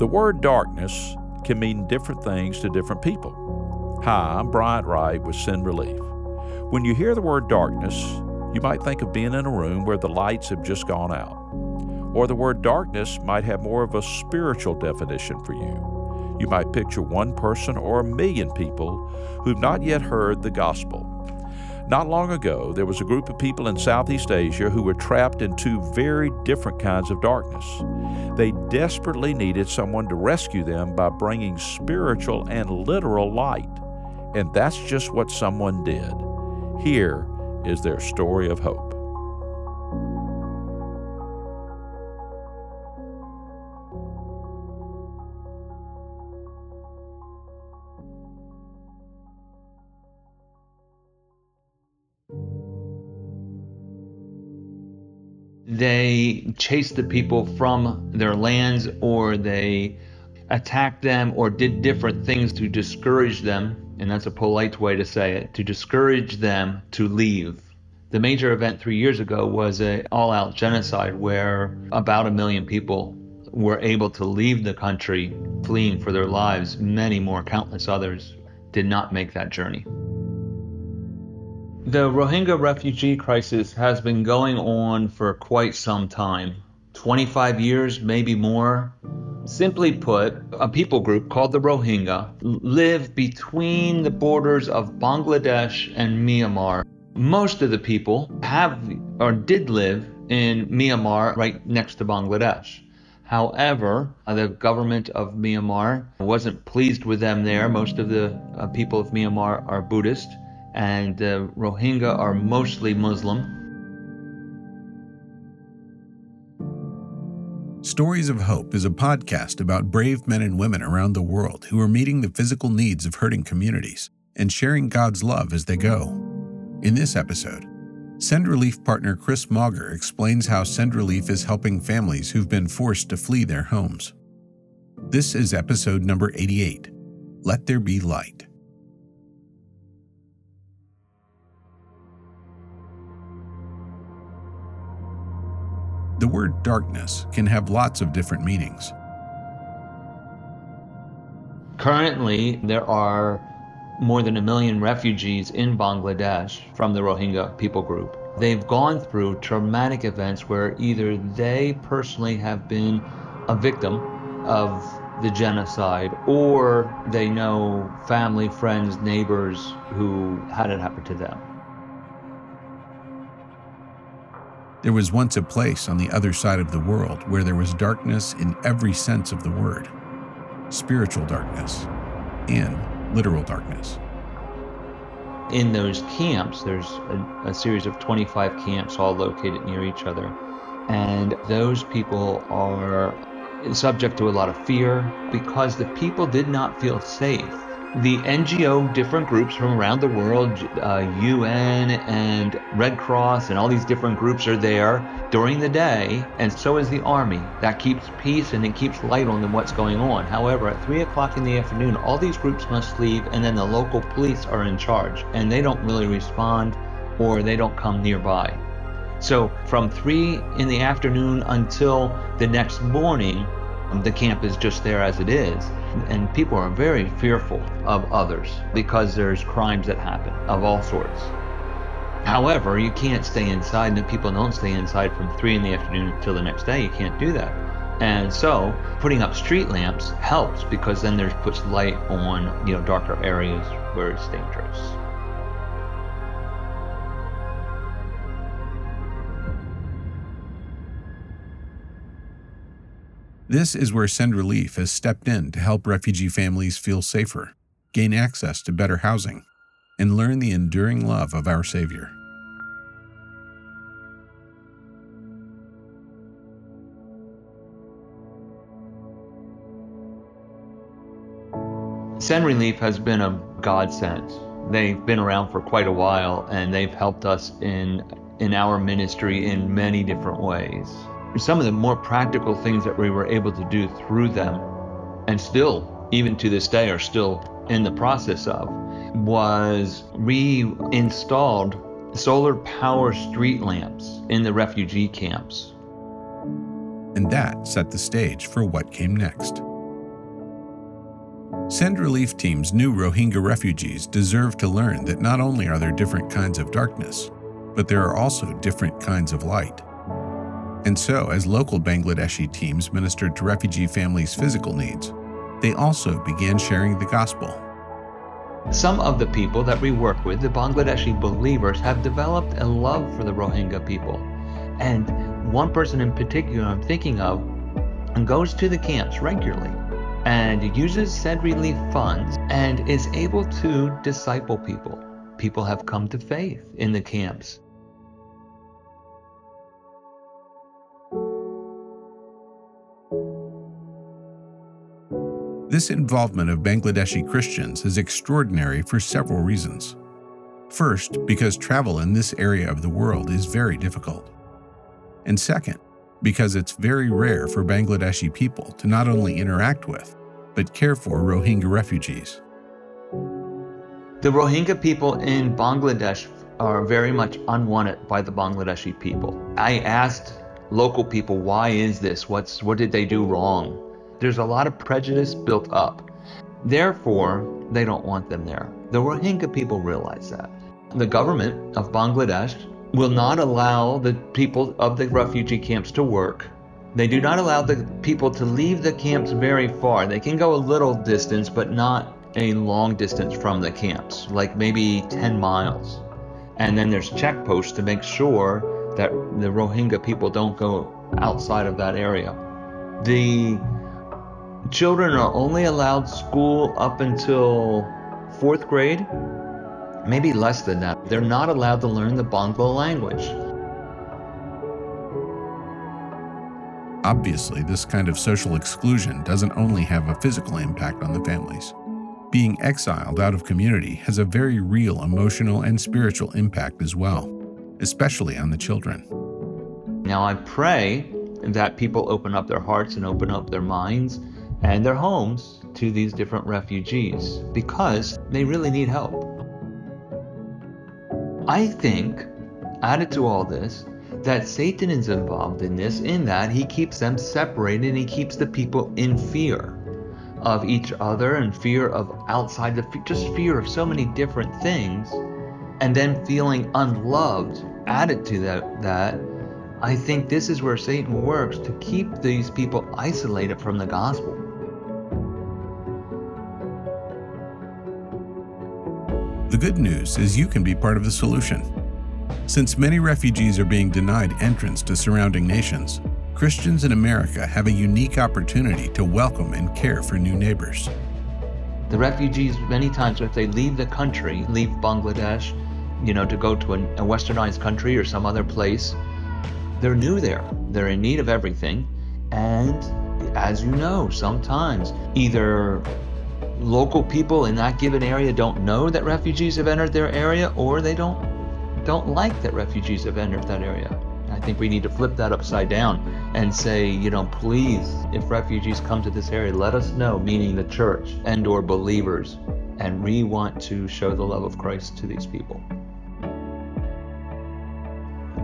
The word darkness can mean different things to different people. Hi, I'm Bryant Wright with Send Relief. When you hear the word darkness, you might think of being in a room where the lights have just gone out. Or the word darkness might have more of a spiritual definition for you. You might picture one person or a million people who've not yet heard the gospel. Not long ago, there was a group of people in Southeast Asia who were trapped in two very different kinds of darkness. They desperately needed someone to rescue them by bringing spiritual and literal light. And that's just what someone did. Here is their story of hope. They chased the people from their lands or they attacked them or did different things to discourage them, and that's a polite way to say it, to discourage them to leave. The major event three years ago was an all out genocide where about a million people were able to leave the country fleeing for their lives. Many more, countless others, did not make that journey. The Rohingya refugee crisis has been going on for quite some time 25 years, maybe more. Simply put, a people group called the Rohingya live between the borders of Bangladesh and Myanmar. Most of the people have or did live in Myanmar right next to Bangladesh. However, the government of Myanmar wasn't pleased with them there. Most of the uh, people of Myanmar are Buddhist and the Rohingya are mostly Muslim. Stories of Hope is a podcast about brave men and women around the world who are meeting the physical needs of hurting communities and sharing God's love as they go. In this episode, Send Relief partner Chris Mauger explains how Send Relief is helping families who've been forced to flee their homes. This is episode number 88 Let There Be Light. The word darkness can have lots of different meanings. Currently, there are more than a million refugees in Bangladesh from the Rohingya people group. They've gone through traumatic events where either they personally have been a victim of the genocide or they know family, friends, neighbors who had it happen to them. There was once a place on the other side of the world where there was darkness in every sense of the word spiritual darkness and literal darkness. In those camps, there's a, a, series of 25 camps all located near each other. And those people are subject to a lot of fear because the people did not feel safe the NGO, different groups from around the world, uh, UN and Red Cross, and all these different groups are there during the day, and so is the Army. That keeps peace and it keeps light on what's going on. However, at 3 o'clock in the afternoon, all these groups must leave, and then the local police are in charge, and they don't really respond or they don't come nearby. So, from 3 in the afternoon until the next morning, the camp is just there as it is and people are very fearful of others because there's crimes that happen of all sorts. However, you can't stay inside, and people don't stay inside from 3 in the afternoon until the next day. You can't do that. And so, putting up street lamps helps because then there's puts light on, you know, darker areas where it's dangerous. This is where Send Relief has stepped in to help refugee families feel safer, gain access to better housing, and learn the enduring love of our Savior. Send Relief has been a godsend. They've been around for quite a while and they've helped us in in our ministry in many different ways some of the more practical things that we were able to do through them, and still, even to this day, are still in the process of, was we installed solar power street lamps in the refugee camps. And that set the stage for what came next. Send Relief teams knew Rohingya refugees deserve to learn that not only are there different kinds of darkness, but there are also different kinds of light. And so, as local Bangladeshi teams ministered to refugee families' physical needs, they also began sharing the gospel. Some of the people that we work with, the Bangladeshi believers, have developed a love for the Rohingya people. And one person in particular I'm thinking of goes to the camps regularly and uses Send Relief funds and is able to disciple people. People have come to faith in the camps. This involvement of Bangladeshi Christians is extraordinary for several reasons. First, because travel in this area of the world is very difficult. And second, because it's very rare for Bangladeshi people to not only interact with, but care for Rohingya refugees. The Rohingya people in Bangladesh are very much unwanted by the Bangladeshi people. I asked local people, why is this? What's what did they do wrong? There's a lot of prejudice built up. Therefore, they don't want them there. The Rohingya people realize that. The government of Bangladesh will not allow the people of the refugee camps to work. They do not allow the people to leave the camps very far. They can go a little distance, but not a long distance from the camps, like maybe 10 miles. And then there's checkposts to make sure that the Rohingya people don't go outside of that area. The children are only allowed school up until fourth grade, maybe less than that. They're not allowed to learn the Bongo language. Obviously, this kind of social exclusion doesn't only have a physical impact on the families. Being exiled out of community has a very real emotional and spiritual impact as well, especially on the children. Now, I pray that people open up their hearts and open up their minds and their homes to these different refugees because they really need help. I think, added to all this, that Satan is involved in this in that he keeps them separated and he keeps the people in fear of each other and fear of outside the just fear of so many different things and then feeling unloved added to that that I think this is where Satan works to keep these people isolated from the gospel. The good news is you can be part of the solution. Since many refugees are being denied entrance to surrounding nations, Christians in America have a unique opportunity to welcome and care for new neighbors. The refugees, many times, if they leave the country, leave Bangladesh, you know, to go to a, a westernized country or some other place, they're new there. They're in need of everything. And as you know, sometimes either local people in that given area don't know that refugees have entered their area or they don't don't like that refugees have entered that area. I think we need to flip that upside down and say, you know, please, if refugees come to this area, let us know, meaning the church and or believers, and we want to show the love of Christ to these people.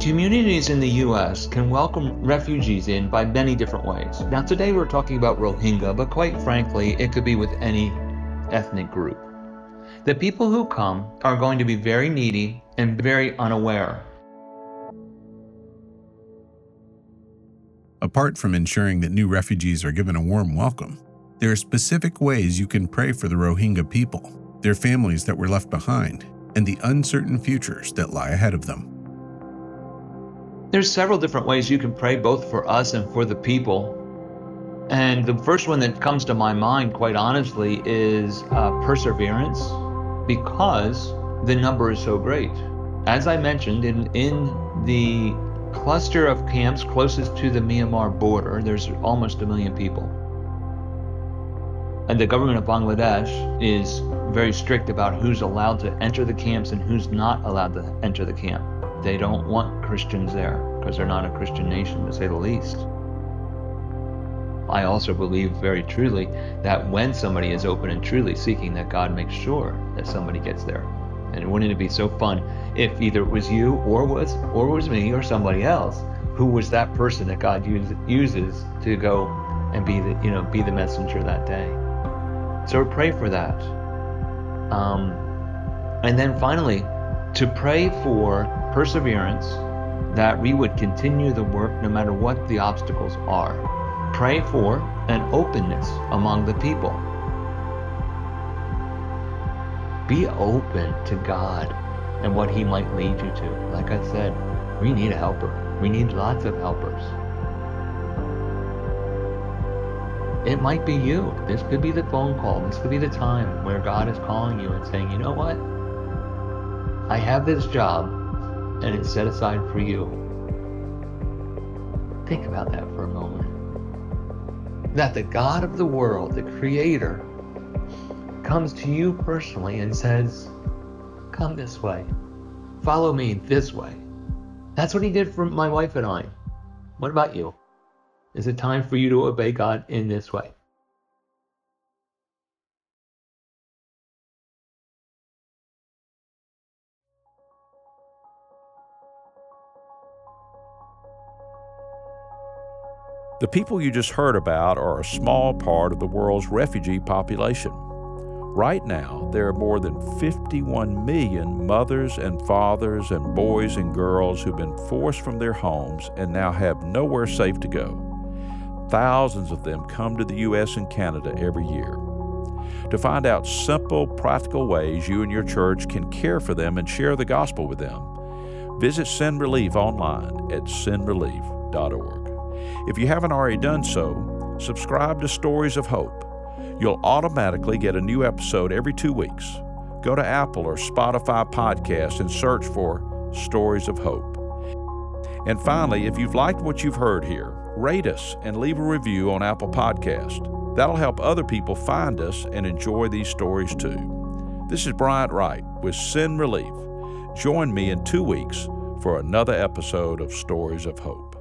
Communities in the U.S. can welcome refugees in by many different ways. Now, today we're talking about Rohingya, but quite frankly, it could be with any ethnic group. The people who come are going to be very needy and very unaware. Apart from ensuring that new refugees are given a warm welcome, there are specific ways you can pray for the Rohingya people, their families that were left behind, and the uncertain futures that lie ahead of them. There's several different ways you can pray both for us and for the people. And the first one that comes to my mind, quite honestly, is uh, perseverance because the number is so great. As I mentioned, in, in the cluster of camps closest to the Myanmar border, there's almost a million people. And the government of Bangladesh is very strict about who's allowed to enter the camps and who's not allowed to enter the camp. They don't want Christians there because they're not a Christian nation, to say the least. I also believe very truly that when somebody is open and truly seeking, that God makes sure that somebody gets there. And wouldn't it be so fun if either it was you or was or was me or somebody else who was that person that God use, uses to go and be the you know be the messenger that day. So pray for that. Um, and then finally, to pray for perseverance, that we would continue the work no matter what the obstacles are. Pray for an openness among the people. Be open to God and what He might lead you to. Like I said, we need a helper. We need lots of helpers. It might be you. This could be the phone call. This could be the time where God is calling you and saying, you know what? I have this job and it's set aside for you. Think about that for a moment. That the God of the world, the Creator, comes to you personally and says, Come this way. Follow me this way. That's what He did for my wife and I. What about you? Is it time for you to obey God in this way? The people you just heard about are a small part of the world's refugee population. Right now, there are more than 51 million mothers and fathers and boys and girls who've been forced from their homes and now have nowhere safe to go. Thousands of them come to the U.S. and Canada every year. To find out simple, practical ways you and your church can care for them and share the gospel with them, visit Send Relief online at sendrelief.org. If you haven't already done so, subscribe to Stories of Hope. You'll automatically get a new episode every two weeks. Go to Apple or Spotify Podcast and search for Stories of Hope. And finally, if you've liked what you've heard here, rate us and leave a review on Apple Podcast. That'll help other people find us and enjoy these stories too. This is Bryant Wright with Send Relief. Join me in two weeks for another episode of Stories of Hope.